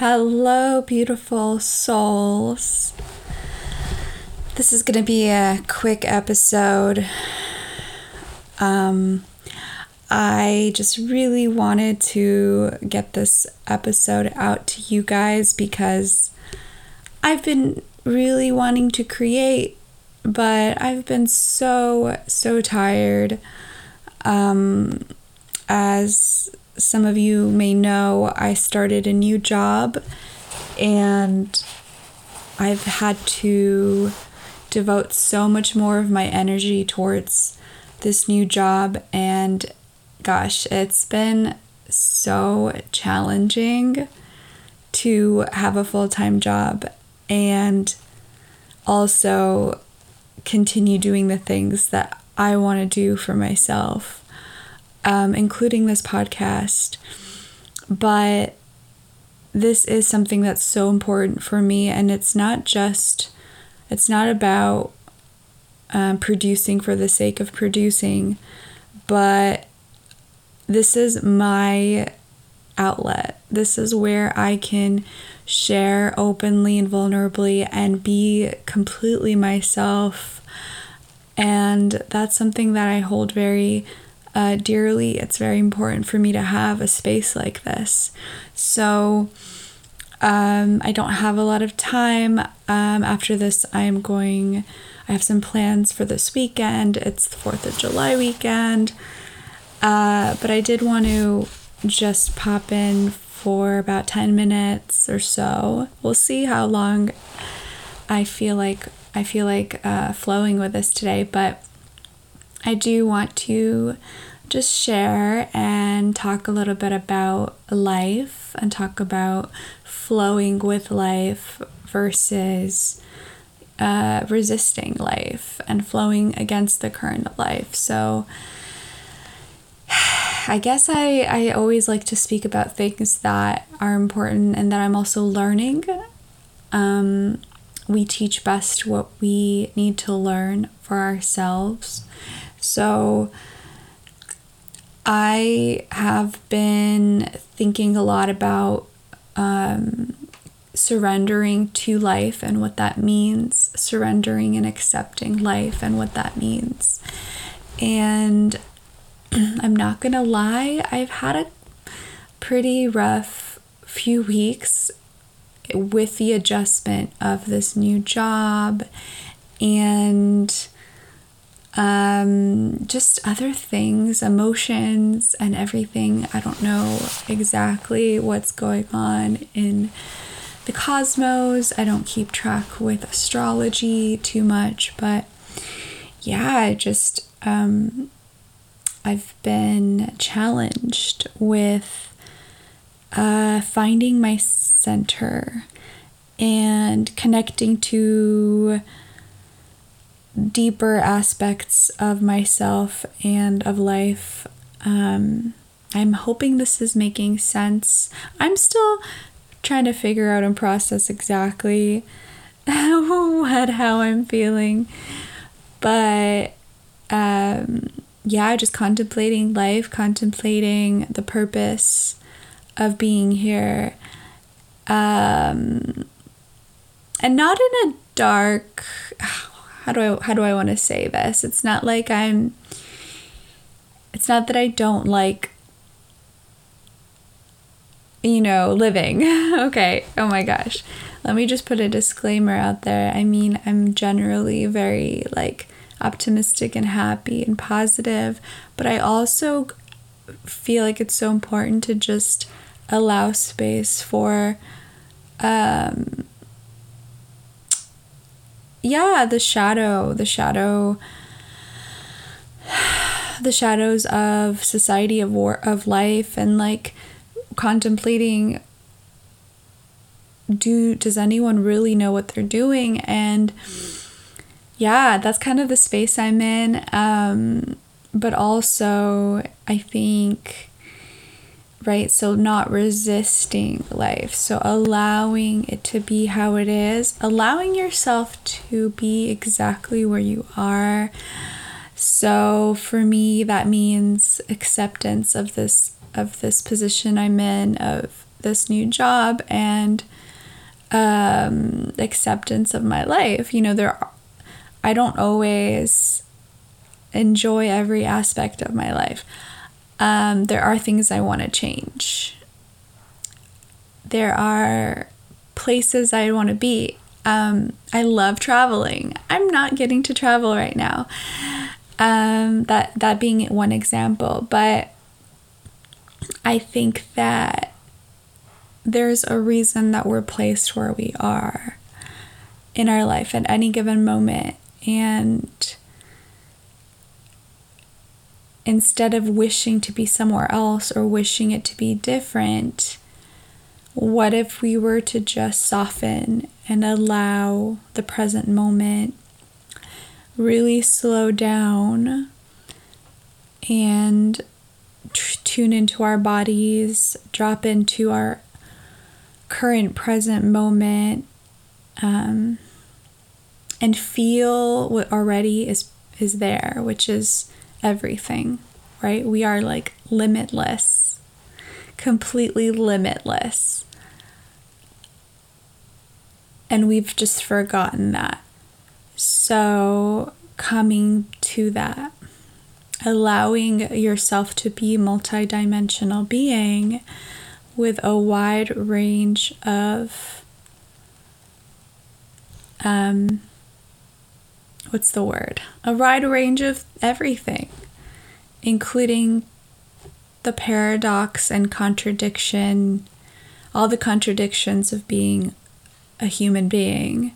Hello, beautiful souls. This is going to be a quick episode. Um, I just really wanted to get this episode out to you guys because I've been really wanting to create, but I've been so, so tired. Um, as some of you may know, I started a new job and I've had to devote so much more of my energy towards this new job. And gosh, it's been so challenging to have a full time job and also continue doing the things that I want to do for myself um, including this podcast. But this is something that's so important for me, and it's not just, it's not about um, producing for the sake of producing, but this is my outlet. This is where I can share openly and vulnerably and be completely myself. And that's something that I hold very uh, dearly. It's very important for me to have a space like this. So, um, I don't have a lot of time. Um, after this, I'm going, I have some plans for this weekend. It's the 4th of July weekend. Uh, but I did want to just pop in for about 10 minutes or so. We'll see how long I feel like I feel like uh, flowing with this today, but I do want to just share and talk a little bit about life and talk about flowing with life versus uh, resisting life and flowing against the current of life. So, I guess I, I always like to speak about things that are important and that I'm also learning. Um, we teach best what we need to learn for ourselves. So, I have been thinking a lot about um, surrendering to life and what that means, surrendering and accepting life and what that means. And I'm not gonna lie, I've had a pretty rough few weeks with the adjustment of this new job and um, just other things, emotions, and everything. I don't know exactly what's going on in the cosmos. I don't keep track with astrology too much, but yeah, I just, um, I've been challenged with uh, finding my center and connecting to deeper aspects of myself and of life. Um, I'm hoping this is making sense. I'm still trying to figure out and process exactly what how I'm feeling, but um, yeah, just contemplating life, contemplating the purpose of being here, um, and not in a dark how do I how do I want to say this? It's not like I'm it's not that I don't like you know, living. okay. Oh my gosh. Let me just put a disclaimer out there. I mean, I'm generally very like optimistic and happy and positive, but I also feel like it's so important to just allow space for um yeah, the shadow, the shadow the shadows of society of war of life and like contemplating do does anyone really know what they're doing? And yeah that's kind of the space i'm in. Um but also i think right? So, not resisting life. So, allowing it to be how it is, allowing yourself to be exactly where you are. So, for me, that means acceptance of this of this position I'm in of this new job and um, acceptance of my life. You know, there, are, I don't always enjoy every aspect of my life. Um, there are things I want to change. There are places I want to be. Um, I love traveling. I'm not getting to travel right now. Um, that that being one example, but I think that there's a reason that we're placed where we are in our life at any given moment, and instead of wishing to be somewhere else or wishing it to be different, what if we were to just soften and allow the present moment, really slow down and t- tune into our bodies, drop into our current present moment, um, and feel what already is is there, which is everything, right? We are like limitless, completely limitless. And we've just forgotten that. So, coming to that, allowing yourself to be multidimensional being with a wide range of um, what's the word? A wide range of everything, including the paradox and contradiction, all the contradictions of being a human being,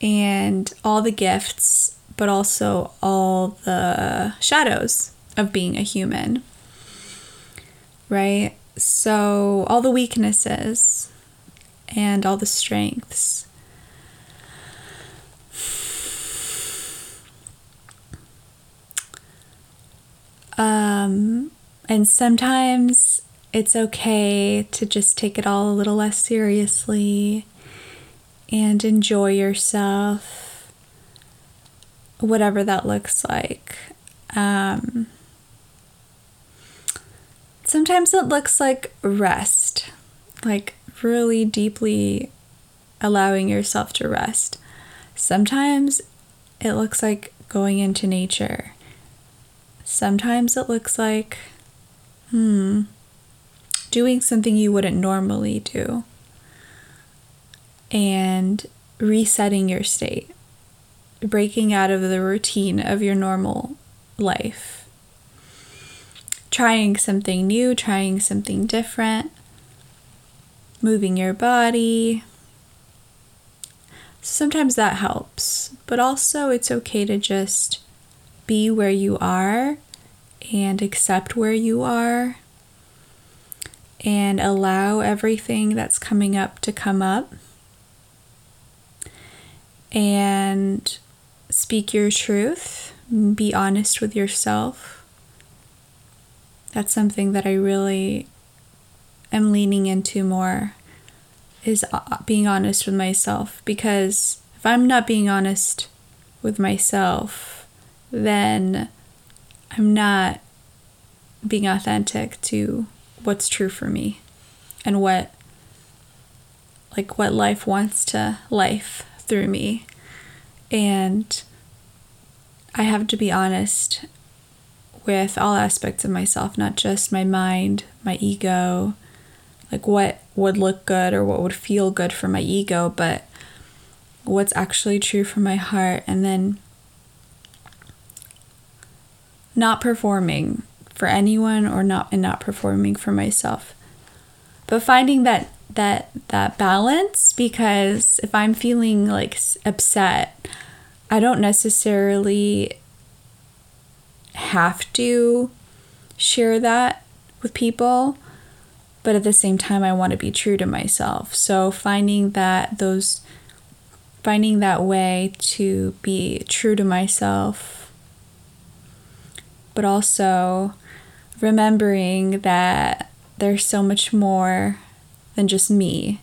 and all the gifts, but also all the shadows of being a human. Right? So, all the weaknesses and all the strengths Um, and sometimes it's okay to just take it all a little less seriously and enjoy yourself, whatever that looks like. Um, sometimes it looks like rest, like really deeply allowing yourself to rest. Sometimes it looks like going into nature Sometimes it looks like, hmm, doing something you wouldn't normally do. And resetting your state, breaking out of the routine of your normal life, trying something new, trying something different, moving your body. Sometimes that helps, but also it's okay to just be where you are and accept where you are and allow everything that's coming up to come up and speak your truth, be honest with yourself. That's something that I really am leaning into more is uh, being honest with myself because if I'm not being honest with myself, then I'm not being authentic to what's true for me and what like what life wants to life through me. And I have to be honest with all aspects of myself not just my mind my ego like what would look good or what would feel good for my ego but what's actually true for my heart. And then not performing for anyone or not and not performing for myself. But finding that that that balance because if I'm feeling like upset, I don't necessarily have to share that with people, but at the same time I want to be true to myself. So finding that those finding that way to be true to myself but also remembering that there's so much more than just me.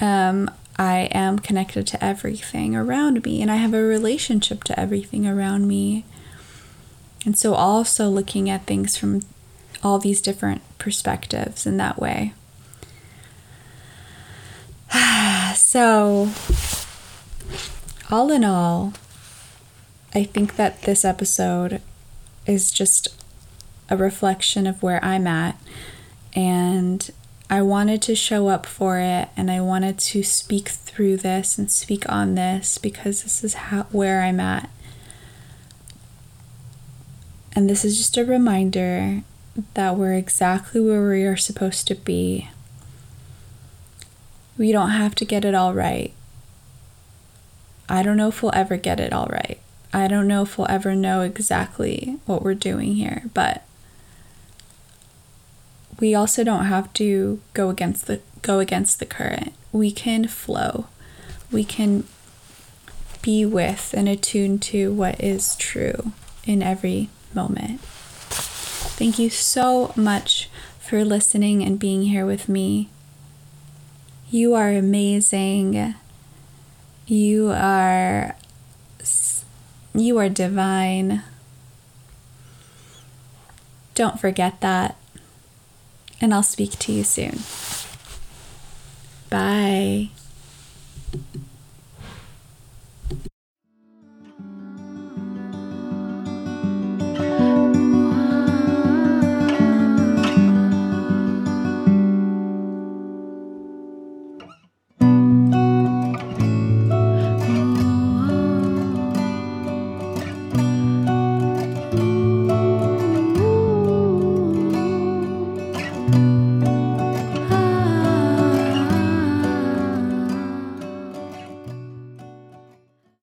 Um, I am connected to everything around me, and I have a relationship to everything around me. And so, also looking at things from all these different perspectives in that way. so, all in all, I think that this episode is just a reflection of where I'm at. And I wanted to show up for it and I wanted to speak through this and speak on this because this is how where I'm at. And this is just a reminder that we're exactly where we are supposed to be. We don't have to get it all right. I don't know if we'll ever get it all right. I don't know if we'll ever know exactly what we're doing here, but we also don't have to go against the go against the current. We can flow. We can be with and attune to what is true in every moment. Thank you so much for listening and being here with me. You are amazing. You are you are divine. Don't forget that. And I'll speak to you soon. Bye.